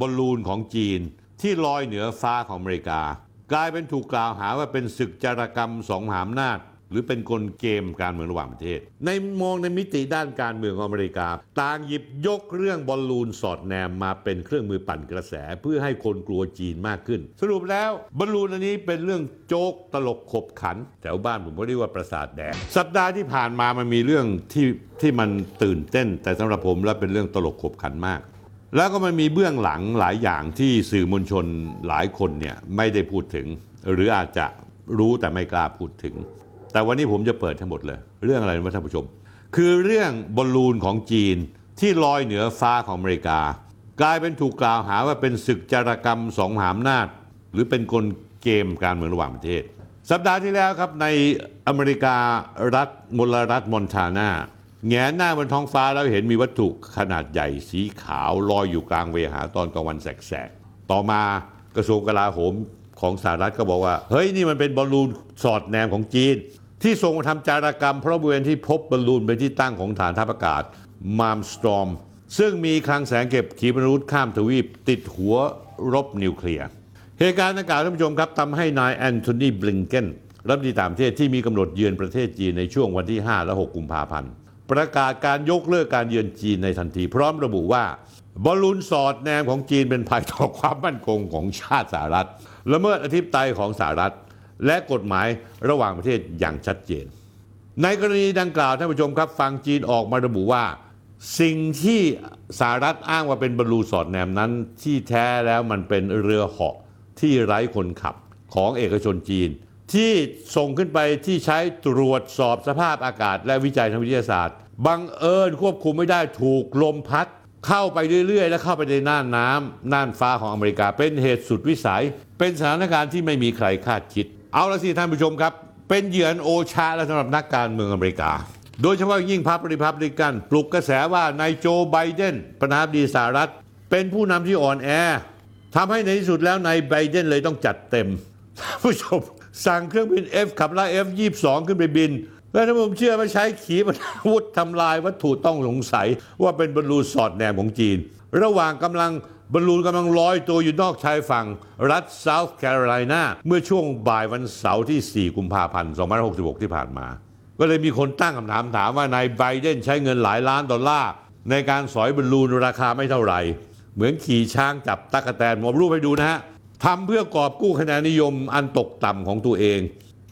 บอลลูนของจีน ที่ลอยเหนือฟ้าของอเมริกา กลายเป็นถูกกล่าวหาว่าเป็นศึกจารกรรมสองมหาอำนาจ หรือเป็นกลเกมการเมืองระหว่างประเทศ ในมองในมิติด้านการเมืองของอเมริกา ต่างหยิบยกเรื่องบอลลูนสอดแนมมาเป็นเครื่องมือปั่นกระแสเพื่อให้คนกลัวจีนมากขึ้น สรุปแล้วบอลลูนอันนี้เป็นเรื่องโจกตลกขบขันแถวบ้านผมก็เรียกว่าประสาทแดงสัปดาห์ที่ผ่านมามันมีเรื่องที่ที่มันตื่นเต้น แต่สำหรับผมแล้วเป็นเรื่องตลกขบขันมาก แล้วก็มันมีเบื้องหลังหลายอย่างที่สื่อมวลชนหลายคนเนี่ยไม่ได้พูดถึง หรืออาจจะรู้แต่ไม่กล้าพูดถึง แต่วันนี้ผมจะเปิดทั้งหมดเลย เรื่องอะไรนะท่านผู้ชม คือเรื่องบอลลูนของจีนที่ลอยเหนือฟ้าของอเมริกา กลายเป็นถูกกล่าวหาว่าเป็นศึกจารกรรมสองหาอำนาจหรือเป็นกลเกมการเมืองระหว่างประเทศ สัปดาห์ที่แล้วครับในอเมริการัฐมลรัฐมอนทานา แงนหน้าบนท้องฟ้าแล้วเห็นมีวัตถุขนาดใหญ่สีขาวลอยอยู่กลางเวหาตอนกลางวันแสกๆ ต่อมากระทรวงกลาโหมของสหรัฐก็บอกว่า เฮ้ย นี่มันเป็นบอลลูนสอดแนมของจีน ที่ส่งมาทำจารกรรม เพราะบริเวณที่พบบอลลูนเป็นที่ตั้งของฐานทัพอากาศมามสตรอมซึ่งมีคลังแสงเก็บขีปนาวุธข้ามทวีป ติดหัวรบนิวเคลียร์เหตุการณ์ดังกล่าวท่านผู้ชมครับทำให้นายแอนโทนีบลิงเกนรัฐมนตรีต่างประเทศที่มีกำหนดเยือนประเทศจีนในช่วงวันที่ 5 และ 6 กุมภาพันธ์ ประกาศการยกเลิกการเยือนจีนในทันที พร้อมระบุว่าบอลลูนสอดแนมของจีนเป็นภัยต่อความมั่นคงของชาติสหรัฐละเมิดอธิปไตยของสหรัฐ และกฎหมายระหว่างประเทศอย่างชัดเจน ในกรณีดังกล่าวท่านผู้ชมครับ ฟังจีนออกมาระบุว่า สิ่งที่สหรัฐอ้างว่าเป็นบอลลูนสอดแนมนั้นที่แท้แล้วมันเป็นเรือเหาะที่ไร้คนขับของเอกชนจีน ที่ส่งขึ้นไปที่ใช้ตรวจสอบสภาพอากาศ และวิจัยทางวิทยาศาสตร์ บังเอิญควบคุมไม่ได้ถูกลมพัด เข้าไปเรื่อย ๆ และเข้าไปในน่านน้ำน่านฟ้าของอเมริกา เป็นเหตุสุดวิสัย เป็นสถานการณ์ที่ไม่มีใครคาดคิด เอาละสิท่านผู้ชมครับ เป็นเหยื่อโอชาและสำหรับนักการเมืองอเมริกา โดยเฉพาะยิ่งพรรคริพับลิกัน ปลุกกระแสว่านายโจไบเดนประธานาธิบดีสหรัฐ เป็นผู้นำที่อ่อนแอทำให้ในที่สุดแล้วนายไบเดนเลยต้องจัดเต็มท่านผู้ชม สั่งเครื่องบิน F ขับไล่ F22 ขึ้นไปบิน แล้วถ้าผมเชื่อว่าใช้ขีปนาวุธทำลายวัตถุต้องสงสัย ว่าเป็นบอลลูนสอดแนมของจีน ระหว่างกำลังบอลลูนกำลังลอยตัวอยู่นอกชายฝั่ง รัฐเซาท์แคโรไลนาเมื่อช่วงบ่ายวันเสาร์ที่ 4 กุมภาพันธ์ 2566 ที่ผ่านมา ก็เลยมีคนตั้งคำถามถามว่านายไบเดนใช้เงินหลายล้านดอลลาร์ในการสอยบอลลูนราคาไม่เท่าไหร่ เหมือนขี่ช้างจับตั๊กแตนผมรูปให้ดูนะฮะ ทำเพื่อกอบกู้คะแนนนิยมอันตกต่ำของตัวเอง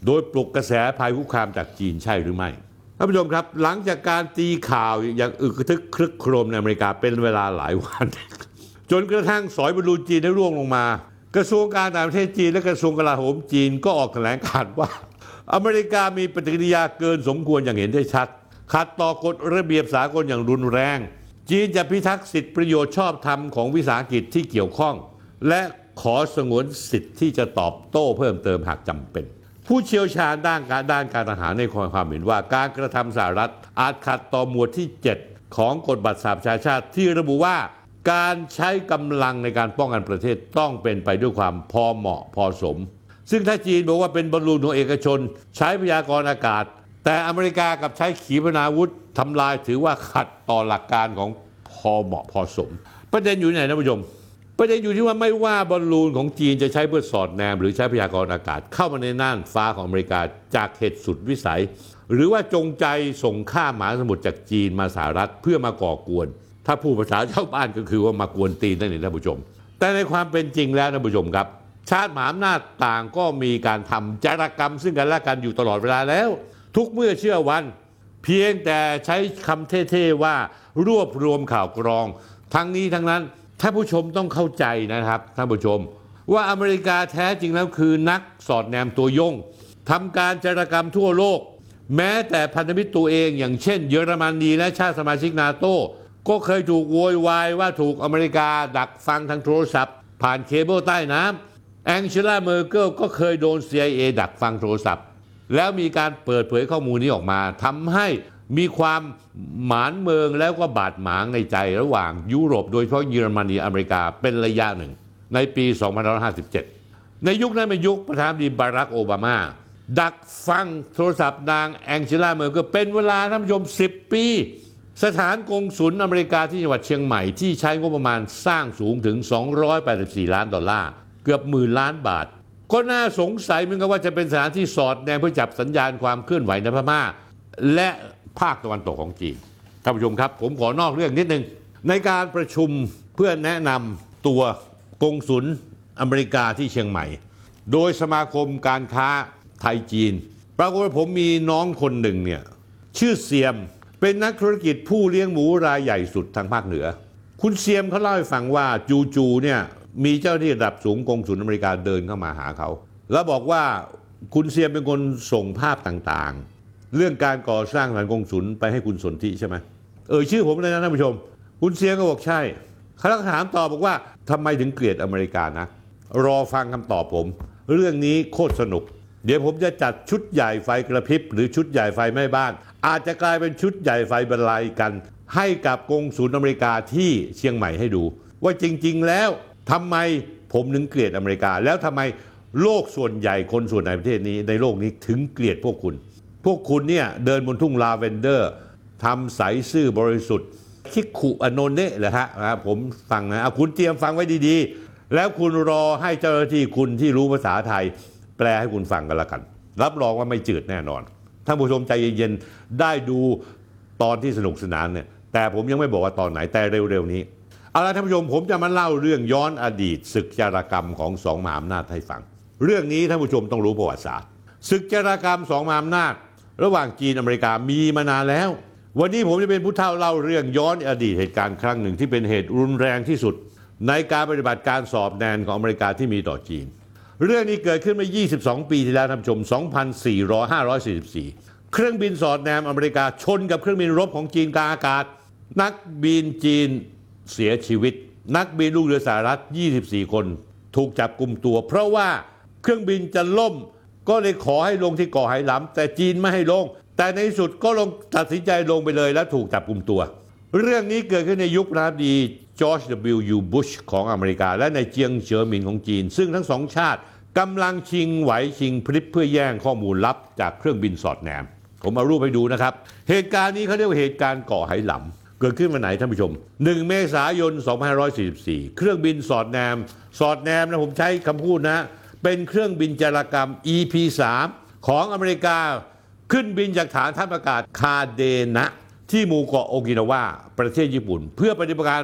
โดยปลุกกระแสภัยคุกคามจากจีนใช่หรือไม่ท่านผู้ชมครับหลังจากการตีข่าวอย่างอึกทึกครึกโครมในอเมริกาเป็นเวลาหลายวัน จนกระทั่งสอยบอลลูนจีนได้ร่วงลงมา กระทรวงการต่างประเทศจีนและกระทรวงกลาโหมจีนก็ออกแถลงการณ์ว่า อเมริกามีปฏิกิริยาเกินสมควรอย่างเห็นได้ชัดขัดต่อกฎระเบียบสากลอย่างรุนแรง จีนจะพิทักษ์สิทธิประโยชน์ชอบธรรมของวิสาหกิจที่เกี่ยวข้อง และ ขอสงวนสิทธิ์ที่จะตอบโต้เพิ่มเติมหากจำเป็น ผู้เชี่ยวชาญด้านการด้านการทหารในความเห็นว่า การกระทำสหรัฐอาจขัดต่อหมวดที่ 7 ของกฎบัตรสหประชาชาติที่ระบุว่าการใช้กำลังในการป้องกันประเทศต้องเป็นไปด้วยความพอเหมาะพอสม ซึ่งถ้าจีนบอกว่าเป็นบอลลูนของเอกชน ใช้พยากรณ์อากาศ แต่อเมริกากับใช้ขีปนาวุธทำลายถือว่าขัดต่อหลักการของพอเหมาะพอสม ประเด็นอยู่ไหนนะผู้ชม ประเด็นอยู่ที่ว่าไม่ว่าบอลลูนของจีนจะใช้เพื่อสอดแนม หรือใช้พยากรณ์อากาศเข้ามาในน่านฟ้าของอเมริกาจากเหตุสุดวิสัย หรือว่าจงใจส่งข้ามมหาสมุทรจากจีนมาสหรัฐเพื่อมาก่อกวน ถ้าผู้ภาษาชาวบ้านก็คือว่ามากวนตีนนั่นเองท่านผู้ชม แต่ในความเป็นจริงแล้วท่านผู้ชมครับ ชาติมหาอำนาจต่างก็มีการทำจารกรรม ซึ่งกันและกันอยู่ตลอดเวลาแล้ว ทุกเมื่อเชื่อวัน เพียงแต่ใช้คำเท่ๆว่ารวบรวมข่าวกรอง ทั้งนี้ทั้งนั้น ท่านผู้ชมต้องเข้าใจนะครับท่านผู้ชม ว่าอเมริกาแท้จริงแล้วคือนักสอดแนมตัวยงทำการจารกรรมทั่วโลก แม้แต่พันธมิตรตัวเองอย่างเช่น เยอรมนีและชาติสมาชิกนาโต้ก็เคยถูกโวยวายว่าถูกอเมริกาดักฟังทางโทรศัพท์ ผ่านเคเบิลใต้น้ำแองเกลา แมร์เคิลก็เคยโดน CIA ดักฟังโทรศัพท์ แล้วมีการเปิดเผยข้อมูลนี้ออกมาทำให้ มีความหมางเมินแล้วก็บาดหมางในใจระหว่างยุโรป โดยเฉพาะเยอรมนีอเมริกาเป็นระยะหนึ่ง ในปี 2557 ในยุคนั้นเป็นยุคประธานาธิบดีบารักโอบามา ดักฟังโทรศัพท์นางแองเจล่าเมอร์กลเป็นเวลาท่านผู้ชม 10 ปี สถานกงศุลอเมริกาที่จังหวัดเชียงใหม่ที่ใช้งบประมาณสร้างสูงถึง 284 ล้านดอลลาร์เกือบหมื่นล้านบาท ก็น่าสงสัยเหมือนกันว่าจะเป็นสถานที่สอดแนมเพื่อจับสัญญาณความเคลื่อนไหวในพม่าและ ภาคตะวันตกของจีนท่านผู้ชมครับ ผมขอนอกเรื่องนิดนึง ในการประชุมเพื่อแนะนำตัวกงศุลอเมริกาที่เชียงใหม่ โดยสมาคมการค้าไทยจีน ปรากฏว่าผมมีน้องคนหนึ่งเนี่ยชื่อเซียมเป็นนักธุรกิจผู้เลี้ยงหมูรายใหญ่สุดทางภาคเหนือ คุณเซียมเขาเล่าให้ฟังว่าจูๆเนี่ยมีเจ้าที่ระดับสูงกงศุลอเมริกาเดินเข้ามาหาเขา แล้วบอกว่าคุณเซียมเป็นคนส่งภาพต่างๆ เรื่องการก่อสร้างสถานกงศุลไปให้คุณสนธิใช่ไหมเออชื่อผมเลยนะท่านผู้ชม คุณเซียมก็บอกใช่เขาถามต่อบอกว่าทำไมถึงเกลียดอเมริกานะ รอฟังคำตอบผม เรื่องนี้โคตรสนุก เดี๋ยวผมจะจัดชุดใหญ่ไฟกระพริบ หรือชุดใหญ่ไฟแม่บ้าน อาจจะกลายเป็นชุดใหญ่ไฟบรรลัยกัน ให้กับกงศูนย์อเมริกาที่เชียงใหม่ให้ดู ว่าจริง ๆ แล้วทำไมผมถึงเกลียดอเมริกา แล้วทำไมโลกส่วนใหญ่คนส่วนในประเทศนี้ในโลกนี้ถึงเกลียดพวกคุณ พวกคุณเนี่ยเดินบนทุ่งลาเวนเดอร์ทำใสซื่อบริสุทธิ์คิกขุอาโนเนะเนี่ยเหรอฮะนะครับผมฟังนะเอาคุณเตรียมฟังไว้ดีๆ แล้วคุณรอให้เจ้าหน้าที่คุณที่รู้ภาษาไทย แปลให้คุณฟังกันละกัน รับรองว่าไม่จืดแน่นอนท่านผู้ชมใจเย็นๆ ได้ดูตอนที่สนุกสนานเนี่ยแต่ผมยังไม่บอกว่าตอนไหนแต่เร็วๆนี้เอาละท่านผู้ชมผมจะมาเล่าเรื่องย้อนอดีตศึกจารกรรมของสองมหาอำนาจให้ฟัง เรื่องนี้ท่านผู้ชมต้องรู้ประวัติศาสตร์ศึกจารกรรมสองมหาอำนาจ ระหว่างจีนอเมริกามีมานานแล้ว วันนี้ผมจะเป็นผู้เท่าเล่าเรื่องย้อนอดีตเหตุการณ์ครั้งหนึ่งที่เป็นเหตุรุนแรงที่สุด ในการปฏิบัติการสอบแนนของอเมริกาที่มีต่อจีน เรื่องนี้เกิดขึ้นเมื่อ 22 ปีที่แล้วท่านผู้ชม 2444 เครื่องบินสอดแนมอเมริกาชนกับเครื่องบินรบของจีนกลางอากาศ นักบินจีนเสียชีวิต นักบินลูกเรือสหรัฐ 24 คน ถูกจับกลุ่มตัว เพราะว่าเครื่องบินจะล่ม ก็เลยขอให้ลงที่เกาะไหหลำแต่จีนไม่ให้ลง แต่ในสุดก็ลงตัดสินใจลงไปเลยและถูกจับกลุ่มตัว เรื่องนี้เกิดขึ้นในยุครานาดีจอร์จ W. U. Bush ของอเมริกา และในเจียงเฉิหมินของจีน ซึ่งทั้งสองชาติกำลังชิงไหวชิงพลิบเพื่อแย่งข้อมูลลับจากเครื่องบินสอดแนม ผมเอารูปให้ดูนะครับ เหตุการณ์นี้เขาเรียกว่าเหตุการณ์เกาะไหหลำเกิดขึ้นวันไหนท่านผู้ชม 1 เมษายน 2544 เครื่องบินสอดแนม สอดแนมนะผมใช้คำพูดนะ เป็นเครื่องบินจารกรรม EP3 ของอเมริกาขึ้นบินจากฐานทัพอากาศคาเดนะ ที่หมู่เกาะโอกินาวาประเทศญี่ปุ่น เพื่อปฏิบัติการ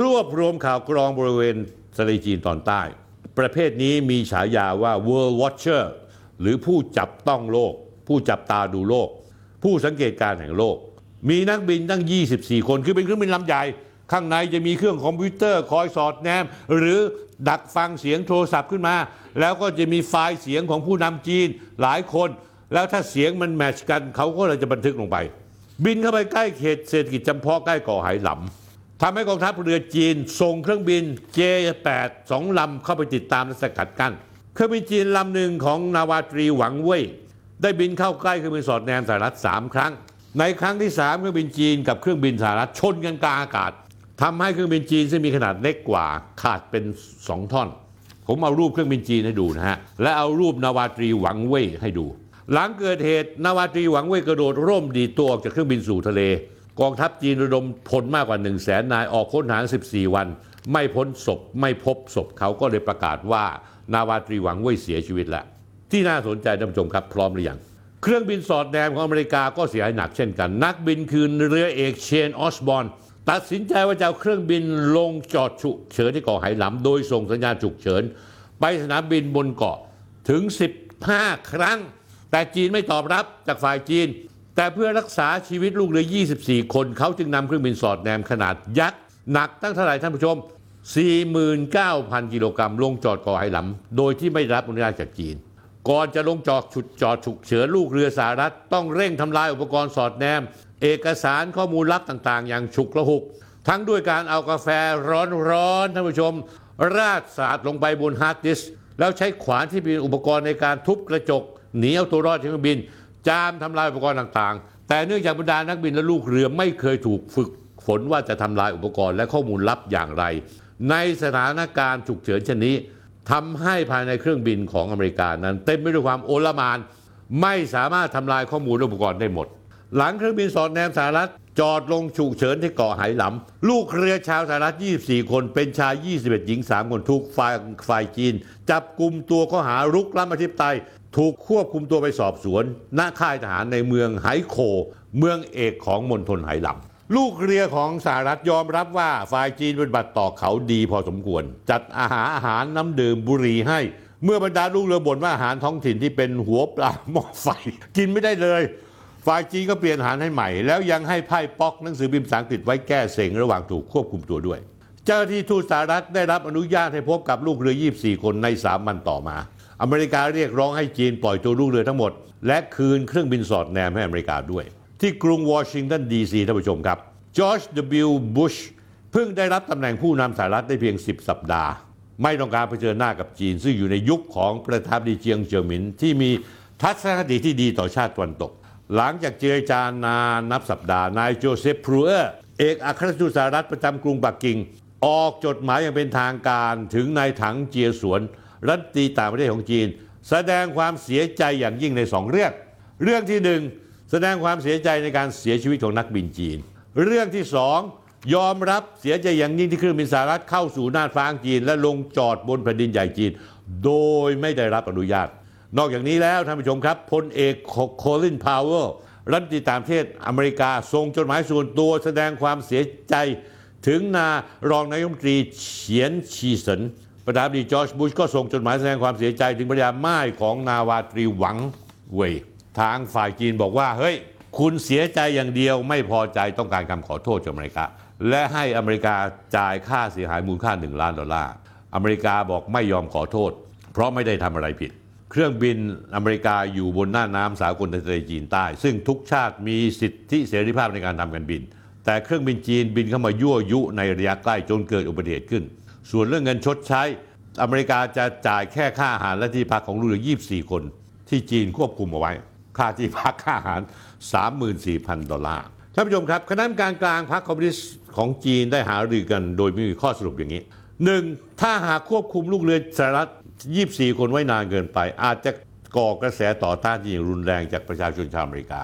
รวบรวมข่าวกรองบริเวณทะเลจีนตอนใต้ ประเภทนี้มีฉายาว่า World Watcher หรือผู้จับต้องโลก ผู้จับตาดูโลก ผู้สังเกตการณ์แห่งโลก มีนักบินตั้ง 24 คน คือเป็นเครื่องบินลำใหญ่ ข้างในจะมีเครื่องคอมพิวเตอร์คอยสอดแนม หรือดักฟังเสียงโทรศัพท์ขึ้นมา แล้วก็จะมีไฟล์เสียงของผู้นำจีนหลายคน แล้วถ้าเสียงมัน match กันเขาก็เลยจะบันทึกลงไป บินเข้าไปใกล้เขตเศรษฐกิจจำเพาะใกล้เกาะไหหลำทำให้กองทัพเรือจีนส่งเครื่องบิน J8 สองลำเข้าไปติดตามและสกัดกั้นเครื่องบินจีนลำหนึ่งของนาวาตรีหวังเว่ยได้บินเข้าใกล้เครื่องบินสอดแนมสหรัฐสามครั้ง ในครั้งที่3เครื่องบินจีนกับเครื่องบินสหรัฐชนกันกลางอากาศ ทำให้เครื่องบินจีนซึ่งมีขนาดเล็กกว่าขาดเป็น 2 ท่อน ผมเอารูปเครื่องบินจีนให้ดูนะฮะ และเอารูปนาวาตรีหวังเว่ยให้ดู หลังเกิดเหตุนาวาตรีหวังเว่ยกระโดดร่มดีตัวออกจากเครื่องบินสู่ทะเล กองทัพจีนระดมพลมากกว่า1 0 0 0 0แสนนายออกค้นหา 14 วัน ไม่พ้นศพไม่พบศพเขาก็เลยประกาศว่านาวาตรีหวังเว่ยเสียชีวิตแล้วที่น่าสนใจท่านผู้ชมครับพร้อมหรือยังเครื่องบินสอดแนมของอเมริกาก็เสียหายหนักเช่นกัน นักบินคือเรือเอกเชนออสบอร์น ตัดสินใจว่าจะเอาเครื่องบินลงจอดฉุกเฉินที่เกาะไหหลำโดยส่งสัญญาณฉุกเฉิน ไปสนามบินบนเกาะถึง 15 ครั้ง แต่จีนไม่ตอบรับจากฝ่ายจีน แต่เพื่อรักษาชีวิตลูกเรือ 24 คนเขาจึงนำเครื่องบินสอดแนมขนาดยักษ์หนักตั้งเท่าไหร่ท่านผู้ชม 49,000 กิโลกรัมลงจอดเกาะไหหลำโดยที่ไม่รับอนุญาตจากจีน ก่อนจะลงจอดฉุดจอดฉุกเฉินลูกเรือสหรัฐต้องเร่งทำลายอุปกรณ์สอดแนม เอกสารข้อมูลลับต่างๆ อย่างฉุกละหุก ทั้งด้วยการเอากาแฟร้อนๆท่านผู้ชม ราดสาดลงไปบนฮาร์ดดิสก์แล้วใช้ขวานที่เป็นอุปกรณ์ในการทุบกระจกหนีเอาตัวรอดจากเครื่องบิน จามทำลายอุปกรณ์ต่างๆ แต่เนื่องจากบรรดานักบินและลูกเรือไม่เคยถูกฝึกฝนว่าจะทำลายอุปกรณ์และข้อมูลลับอย่างไร ในสถานการณ์ฉุกเฉินเช่นนี้ทำให้ภายในเครื่องบินของอเมริกานั้น เต็มไปด้วยความโอลมาน ไม่สามารถทำลายข้อมูลอุปกรณ์ได้หมด หลังเครื่องบินสอดแนมสหรัฐจอดลงฉุกเฉินที่เกาะไหหลำ ลูกเรือชาวสหรัฐ 24 คน เป็นชาย 21 หญิง 3 คนถูกฝ่ายฝ่ายจีน จับกลุ่มตัวข้อหารุกล้ำอธิปไตย ถูกควบคุมตัวไปสอบสวนณค่ายทหารในเมืองไหโค เมืองเอกของมณฑลไหหลำลูกเรือของสหรัฐยอมรับว่าฝ่ายจีนปฏิบัติต่อเขาดีพอสมควร จัดอาหารอาหารน้ำดื่มบุหรี่ให้ เมื่อบรรดาลูกเรือบ่นว่าอาหารท้องถิ่นที่เป็นหัวปลาหม้อไฟ กินไม่ได้เลย ฝ่ายจีนก็เปลี่ยนอาหารให้ใหม่ แล้วยังให้ไพ่ป๊อกหนังสือพิมพ์ภาษาอังกฤษไว้แก้เซงระหว่างถูกควบคุมตัวด้วย เจ้าหน้าที่ทูตสหรัฐได้รับอนุญาตให้พบกับลูกเรือ 24 คนใน 3 วันต่อมา อเมริกาเรียกร้องให้จีนปล่อยตัวลูกเรือทั้งหมด และคืนเครื่องบินสอดแนมให้อเมริกาด้วย ที่กรุงวอชิงตันดีซีท่านผู้ชมครับจอร์จ W. บุชเพิ่งได้รับตำแหน่งผู้นำสหรัฐได้เพียง 10 สัปดาห์ ไม่ต้องการเผชิญหน้ากับจีน ซึ่งอยู่ในยุคของประธานาธิบดีเจียงเจิ้หมินที่มีทัศนคติที่ดีต่อชาติตะวันตก หลังจากเจรจานานนับสัปดาห์ นายโจเซฟพรูเออร์ เอกอัครราชทูตสหรัฐประจำกรุงปักกิ่ง ออกจดหมายอย่างเป็นทางการถึงนายถังเจียสวน รัฐตีต่างประเทศของจีน แสดงความเสียใจอย่างยิ่งในสองเรื่อง เรื่องที่หนึ่งแสดงความเสียใจในการเสียชีวิตของนักบินจีน เรื่องที่สองยอมรับเสียใจอย่างยิ่งที่เครื่องบินสหรัฐเข้าสู่น่านฟ้าของจีน และลงจอดบนแผ่นดินใหญ่จีน โดยไม่ได้รับอนุญาต นอกจากนี้แล้วท่านผู้ชมครับพลเอกโคลินพาวเวลรัฐมนตรีต่างประเทศอเมริกาส่งจดหมายส่วนตัวแสดงความเสียใจถึงนารองนายกรัฐมนตรีเฉียนฉีเชินประธานาธิบดีจอร์จบุชก็ส่งจดหมายแสดงความเสียใจถึงภรรยาม่ายของนาวาตรีหวังเว่ยทางฝ่ายจีนบอกว่าเฮ้ยคุณเสียใจอย่างเดียวไม่พอจีนต้องการคำขอโทษจากอเมริกา และให้อเมริกาจ่ายค่าเสียหายมูลค่า 1 ล้านดอลลาร์อเมริกาบอกไม่ยอมขอโทษ เพราะไม่ได้ทำอะไรผิด เครื่องบินอเมริกาอยู่บนหน้าน้ำสากลทะเลจีนใต้ ซึ่งทุกชาติมีสิทธิเสรีภาพในการทำการบิน แต่เครื่องบินจีนบินเข้ามายั่วยุในระยะใกล้จนเกิดอุบัติเหตุขึ้น ส่วนเรื่องเงินชดใช้ อเมริกาจะจ่ายแค่ค่าอาหารและที่พักของลูกเรือ 24 คน ที่จีนควบคุมเอาไว้ ค่าที่พักค่าอาหาร 34,000 ดอลลาร์ท่านผู้ชมครับคณะกรรมการกลางพรรคคอมมิวนิสต์ของจีนได้หารือกัน โดยม่มีข้อสรุปอย่างนี้หนึ่งถ้าหากควบคุมลูกเรือสหรัฐ 24 คนไว้นานเกินไป อาจจะก่อกระแสต่อต้านที่อย่างรุนแรงจากประชาชนชาวอเมริกา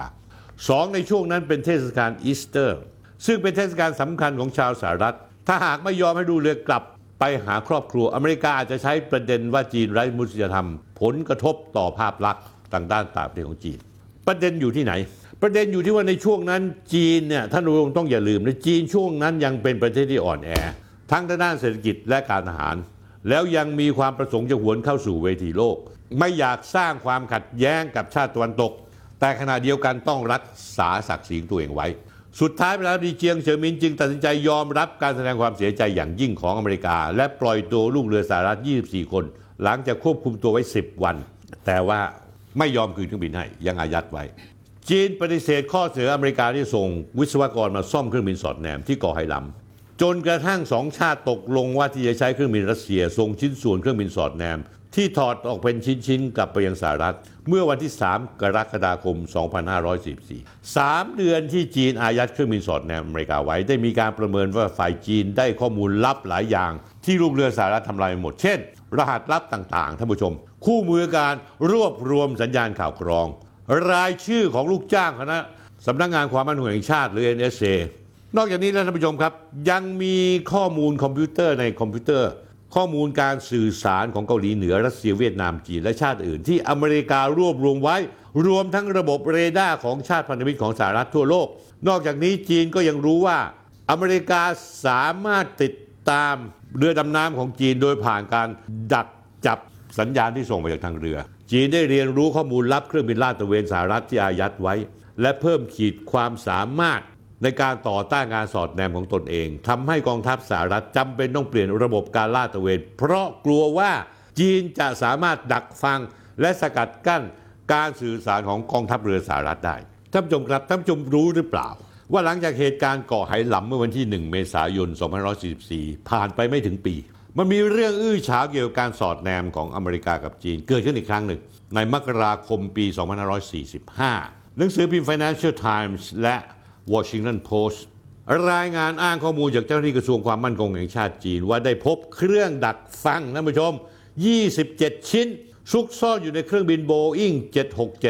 สองในช่วงนั้นเป็นเทศกาลอีสเตอร์ ซึ่งเป็นเทศกาลสำคัญของชาวสหรัฐ ถ้าหากไม่ยอมให้ดูเรือกลับไปหาครอบครัวอเมริกาอาจจะใช้ประเด็นว่าจีนไร้มนุษยธรรม ผลกระทบต่อภาพลักษณ์ต่างด้านต่างประเทศของจีน ประเด็นอยู่ที่ไหน ประเด็นอยู่ที่ว่าในช่วงนั้นจีนเนี่ยท่านผู้ชมต้องอย่าลืมนะจีนช่วงนั้นยังเป็นประเทศที่อ่อนแอ ทั้งด้านเศรษฐกิจและการทหาร แล้วยังมีความประสงค์จะหวนเข้าสู่เวทีโลก ไม่อยากสร้างความขัดแย้งกับชาติตะวันตก แต่ขณะเดียวกันต้องรักษาศักดิ์ศรีของตัวเองไว้ สุดท้ายไปแล้วดีเจียงเฉิมินจึงตัดสินใจยอมรับการแสดงความเสียใจอย่างยิ่งของอเมริกา และปล่อยตัวลูกเรือสหรัฐ 24 คน หลังจากควบคุมตัวไว้ 10 วัน แต่ว่าไม่ยอมคืนเครื่องบินให้ยังอายัดไว้ จีนปฏิเสธข้อเสนออเมริกาที่ส่งวิศวกรมาซ่อมเครื่องบินสอดแนมที่กาะไหหลำ จนกระทั่งสองชาติตกลงว่าที่จะใช้เครื่องบินรัสเซียส่งชิ้นส่วนเครื่องบินสอดแนม ที่ถอดออกเป็นชิ้นๆกลับไปยังสหรัฐ เมื่อวันที่ 3 กรกฎาคม 2544 3 เดือนที่จีนอายัดเครื่องบินสอดแนมอเมริกาไว้ ได้มีการประเมินว่าฝ่ายจีนได้ข้อมูลลับหลายอย่าง ที่ลูกเรือสหรัฐทำลายหมด เช่น รหัสลับต่างๆท่านผู้ชม คู่มือการรวบรวมสัญญาณข่าวกรอง รายชื่อของลูกจ้างคณะสำนักงานความมั่นคงแห่งชาติหรือ NSA นอกจากนี้แล้วท่านผู้ชมครับ ยังมีข้อมูลคอมพิวเตอร์ในคอมพิวเตอร์ ข้อมูลการสื่อสารของเกาหลีเหนือรัสเซียเวียดนามจีนและชาติอื่น ที่อเมริการวบรวมไว้ รวมทั้งระบบเรดาร์ของชาติพันธมิตรของสหรัฐทั่วโลก นอกจากนี้จีนก็ยังรู้ว่า อเมริกาสามารถติดตามเรือดำน้ำของจีนโดยผ่านการดักจับสัญญาณที่ส่งมาจากทางเรือ จีนได้เรียนรู้ข้อมูลลับเครื่องบินลาดตระเวนสหรัฐที่อายัดไว้ และเพิ่มขีดความสามารถ ในการต่อต้านการสอดแนมของตนเองทำให้กองทัพสหรัฐจำเป็นต้องเปลี่ยนระบบการลาดตระเวน เพราะกลัวว่าจีนจะสามารถดักฟังและสกัดกั้นการสื่อสารของกองทัพเรือสหรัฐได้ท่านผู้ชมครับท่านผู้ชมรู้หรือเปล่า ว่าหลังจากเหตุการณ์เกาะไหหลำเมื่อวันที่ 1 เมษายน 2544 ผ่านไปไม่ถึงปี มันมีเรื่องอื้อฉาวเกี่ยวกับการสอดแนมของอเมริกากับจีน เกิดขึ้นอีกครั้งหนึ่ง ในมกราคมปี 2545 หนังสือพิมพ์ Financial Times และ Washington Post รายงานอ้างข้อมูลจากเจ้าหน้าที่กระทรวงความมั่นคงแห่งชาติจีน ว่าได้พบเครื่องดักฟังท่านผู้ชม 27 ชิ้น ซุกซ่อนอยู่ในเครื่องบินโบอิ้ง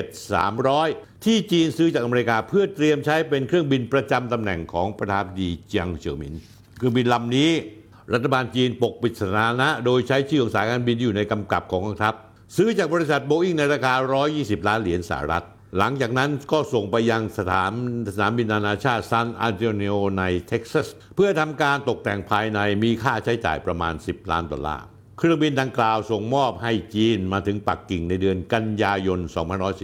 767-300 ที่จีนซื้อจากอเมริกาเพื่อเตรียมใช้เป็นเครื่องบินประจำตำแหน่งของประธานาธิบดีเจียงเจ๋อหมิน เครื่องบินลำนี้ รัฐบาลจีนปกปิดสถานะ โดยใช้ชื่อของสายการบินที่อยู่ในกำกับของกองทัพ ซื้อจากบริษัทโบอิ้งในราคา 120 ล้านเหรียญสหรัฐ หลังจากนั้นก็ส่งไปยังสถานสนามบินนานาชาติซานอันโตนิโอในเท็กซัส เพื่อทำการตกแต่งภายในมีค่าใช้จ่ายประมาณ 10 ล้านดอลลาร์ เครื่องบินดังกล่าวส่งมอบให้จีนมาถึงปักกิ่งในเดือนกันยายน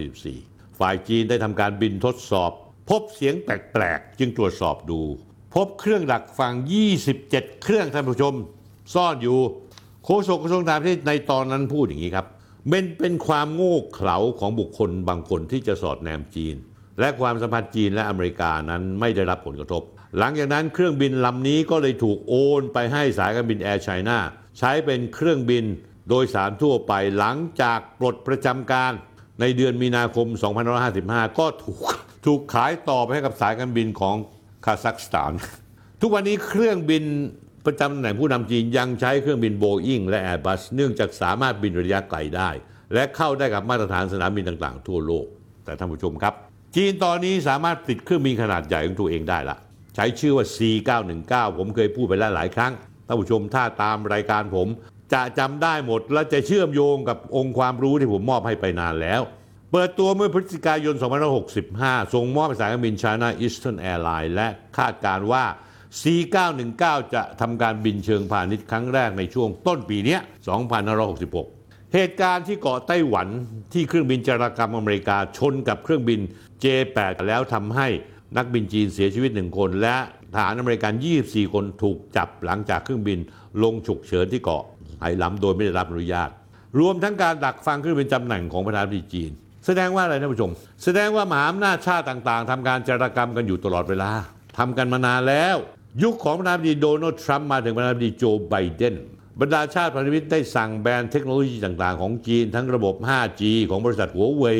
2544 ฝ่ายจีนได้ทำการบินทดสอบ พบเสียงแปลกๆ จึงตรวจสอบดู พบเครื่องดักฟัง 27 เครื่องท่านผู้ชม ซ่อนอยู่โฆษกกระทรวงต่างประเทศในตอนนั้นพูดอย่างนี้ครับ เป็นเป็นความโง่เขลาของบุคคลบางคนที่จะสอดแนมจีน และความสัมพันธ์จีนและอเมริกานั้นไม่ได้รับผลกระทบ หลังจากนั้นเครื่องบินลำนี้ก็เลยถูกโอนไปให้สายการบินแอร์ไชน่าใช้เป็นเครื่องบินโดยสารทั่วไปหลังจากปลดประจำการในเดือนมีนาคม 2555 ก็ถูกถูกขายต่อไปให้กับสายการบินของคาซัคสถาน ทุกวันนี้เครื่องบิน ประจำตำแหน่งผู้นำจีนยังใช้เครื่องบินโบอิงและ Airbus เนื่องจากสามารถบินระยะไกลได้ และเข้าได้กับมาตรฐานสนามบินต่างๆ ทั่วโลก แต่ท่านผู้ชมครับ จีนตอนนี้สามารถผลิตเครื่องบินขนาดใหญ่ของตัวเองได้ละใช้ชื่อว่า C919 ผมเคยพูดไปแล้วหลายครั้งท่านผู้ชมถ้าตามรายการผม จะจำได้หมดและจะเชื่อมโยงกับองค์ความรู้ที่ผมมอบให้ไปนานแล้ว เปิดตัวเมื่อพฤศจิกายน 2565 ส่งมอบให้สายการบิน China Eastern Airlines และคาดการณ์ว่า C919 จะทำการบินเชิงพาณิชย์ครั้งแรกในช่วงต้นปีนี้2566 เหตุการณ์ที่เกาะไต้หวันที่เครื่องบินจารกรรมอเมริกาชนกับเครื่องบิน J8 แล้วทำให้นักบินจีนเสียชีวิตหนึ่งคน และทหารอเมริกัน 24 คนถูกจับหลังจากเครื่องบินลงฉุกเฉินที่เกาะไหหลำโดยไม่ได้รับอนุญาต รวมทั้งการดักฟังเครื่องบินตำแหน่งของประธานาธิบดีจีน แสดงว่าอะไรท่านผู้ชม แสดงว่ามหาอำนาจชาติต่างๆทำการจารกรรมกันอยู่ตลอดเวลาทำกันมานานแล้ว ยุคของประธานาธิบดีโดนัลด์ทรัมป์มาถึงประธานาธิบดีโจไบเดนบรรดาชาติพันธมิตรได้สั่งแบนเทคโนโลยีต่างๆ ของจีนทั้งระบบ 5G ของบริษัทหัวเว่ย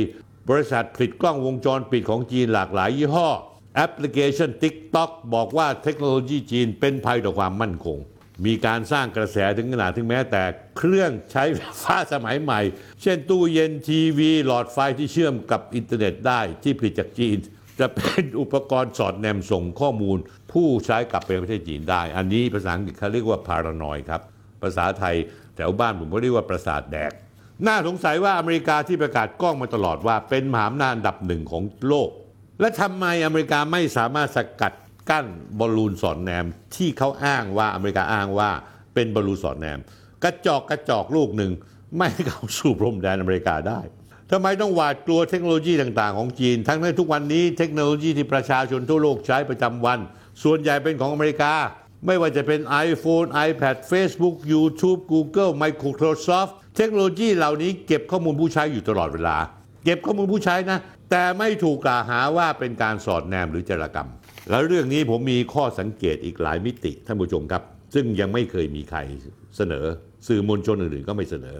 บริษัทผลิตกล้องวงจรปิดของจีนหลากหลายยี่ห้อ แอปพลิเคชัน TikTok บอกว่าเทคโนโลยีจีนเป็นภัยต่อความมั่นคง มีการสร้างกระแสถึงขนาดถึงแม้แต่เครื่องใช้ไฟฟ้าสมัยใหม่ เช่นตู้เย็นทีวี หลอดไฟที่เชื่อมกับอินเทอร์เน็ตได้ที่ผลิตจากจีน จะเป็นอุปกรณ์สอดแนมส่งข้อมูล ผู้ใช้กลับไปประเทศจีนได้ อันนี้ภาษาอังกฤษเขาเรียกว่า paranoid ครับ ภาษาไทยแถวบ้านผมก็เรียกว่าประสาทแดก น่าสงสัยว่าอเมริกาที่ประกาศกล้องมาตลอดว่าเป็นมหาอำนาจอันดับหนึ่งของโลก และทำไมอเมริกาไม่สามารถสกัดกั้นบอลลูนสอดแนมที่เขาอ้างว่าอเมริกาอ้างว่าเป็นบอลลูนสอดแนม กระจอกกระจอกลูกหนึ่งไม่ให้เข้าสู่พรมแดนอเมริกาได้ทำไมต้องหวาดกลัวเทคโนโลยีต่าง ๆ ของจีน ทั้งที่ทุกวันนี้เทคโนโลยีที่ประชาชนทั่วโลกใช้ประจำวัน ส่วนใหญ่เป็นของอเมริกา ไม่ว่าจะเป็น iPhone iPad Facebook YouTube Google Microsoft เทคโนโลยีเหล่านี้เก็บข้อมูลผู้ใช้อยู่ตลอดเวลา เก็บข้อมูลผู้ใช้นะ แต่ไม่ถูกกล่าวหาว่าเป็นการสอดแนมหรือจารกรรม แล้วเรื่องนี้ผมมีข้อสังเกตอีกหลายมิติท่านผู้ชมครับ ซึ่งยังไม่เคยมีใครเสนอ สื่อมวลชนอื่นๆก็ไม่เสนอ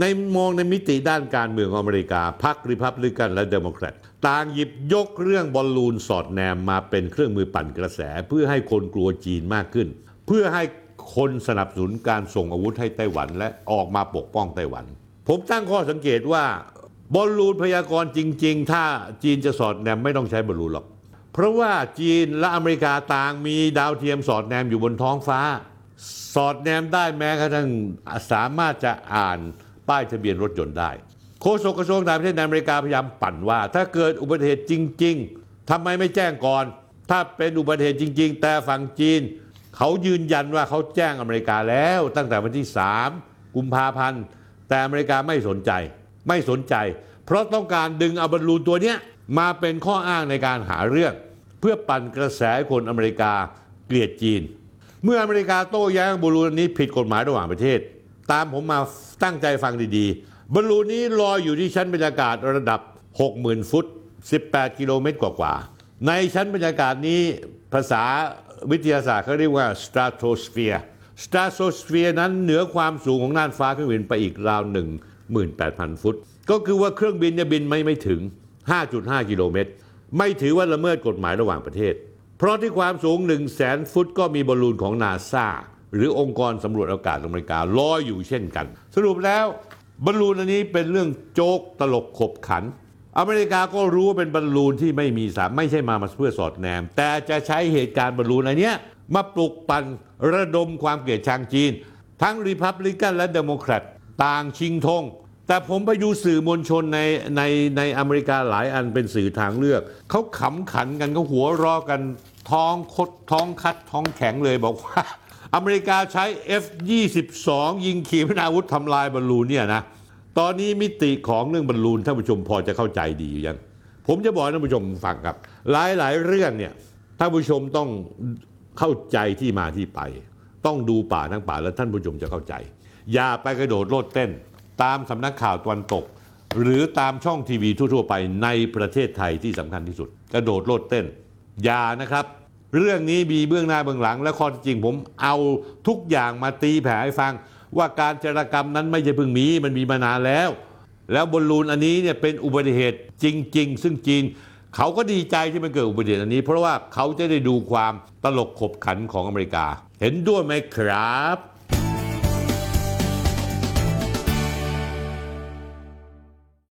ในมองในมิติด้านการเมืององอเมริกาพรรคริพับลิกันและเดโมแครต ต่างหยิบยกเรื่องบอลลูนสอดแนมมาเป็นเครื่องมือปั่นกระแส เพื่อให้คนกลัวจีนมากขึ้น เพื่อให้คนสนับสนุนการส่งอาวุธให้ไต้หวันและออกมาปกป้องไต้หวัน ผมตั้งข้อสังเกตว่าบอลลูนพยากรณ์จริง ๆ ถ้าจีนจะสอดแนมไม่ต้องใช้บอลลูนหรอก เพราะว่าจีนและอเมริกาต่างมีดาวเทียมสอดแนมอยู่บนท้องฟ้า สอดแนมได้แม้กระทั่งสามารถจะอ่านป้ายทะเบียนรถยนต์ได้ โฆษกกระทรวงต่างประเทศในอเมริกาพยายามปั่นว่า ถ้าเกิดอุบัติเหตุจริง ๆทำไมไม่แจ้งก่อน ถ้าเป็นอุบัติเหตุจริง ๆ แต่ฝั่งจีน เขายืนยันว่าเขาแจ้งอเมริกาแล้วตั้งแต่วันที่ 3 กุมภาพันธ์ แต่อเมริกาไม่สนใจ ไม่สนใจ เพราะต้องการดึงเอาบอลลูนตัวเนี้ยมาเป็นข้ออ้างในการหาเรื่อง เพื่อปั่นกระแสคนอเมริกาเกลียดจีน เมื่ออเมริกาโต้แย้งบอลลูนนี้ผิดกฎหมายระหว่างประเทศ ตามผมมาตั้งใจฟังดีๆ บอลลูนนี้ลอยอยู่ที่ชั้นบรรยากาศระดับ 60,000 ฟุต 18 กิโลเมตรกว่าๆ ในชั้นบรรยากาศนี้ภาษาวิทยาศาสตร์เขาเรียกว่า stratosphere stratosphere นั้นเหนือความสูงของน่านฟ้าเครื่องบินไปอีกราว18,000 ฟุต ก็คือว่าเครื่องบินเนี่ยบินไม่ไม่ถึง 5.5 กิโลเมตร ไม่ถือว่าละเมิดกฎหมายระหว่างประเทศ เพราะที่ความสูง 1 0 0 0 0แสนฟุตก็มีบอลลูนของนาซาหรือองค์กรสำรวจอากาศอเมริกาลอยอยู่เช่นกัน สรุปแล้ว บอลลูนอันนี้เป็นเรื่องโจกตลกขบขัน อเมริกาก็รู้ว่าเป็นบอลลูนที่ไม่มีสารไม่ใช่มามาเพื่อสอดแนม แต่จะใช้เหตุการณ์บอลลูนอันนี้มาปลุกปั่นระดมความเกลียดชังจีน ทั้งรีพับลิกันและเดโมแครตต่างชิงธงแต่ผมไปดูสื่อมวลชนในในในอเมริกาหลายอันเป็นสื่อทางเลือก เขาขำขันกันเขาหัวรอกันท้องคดท้องคัดท้องแข็งเลยบอกว่า อเมริกาใช้ F22 ยิงขีปนาวุธทำลายบอลลูนเนี่ยนะตอนนี้มิติของเรื่องบอลลูนท่านผู้ชมพอจะเข้าใจดีอยู่ยังผมจะบอกท่านผู้ชมฟังครับหลายหลายๆเรื่องเนี่ยท่านผู้ชมต้องเข้าใจที่มาที่ไป ต้องดูป่าทั้งป่าแล้วท่านผู้ชมจะเข้าใจ อย่าไปกระโดดโลดเต้น ตามสำนักข่าวตะวันตก หรือตามช่องทีวีทั่วๆไปในประเทศไทยที่สำคัญที่สุด กระโดดโลดเต้นอย่านะครับ เรื่องนี้มีเบื้องหน้าเบื้องหลัง และข้อจริงผมเอาทุกอย่างมาตีแผ่ให้ฟัง ว่าการจรกรรมนั้นไม่ใช่เพิ่งมีมันมีมานานแล้ว แล้วบอลลูนอันนี้เนี่ยเป็นอุบัติเหตุจริง ๆ ซึ่งจีนเขาก็ดีใจที่มันเกิดอุบัติเหตุอันนี้ เพราะว่าเขาจะได้ดูความตลกขบขันของอเมริกา เห็นด้วยไหมครับ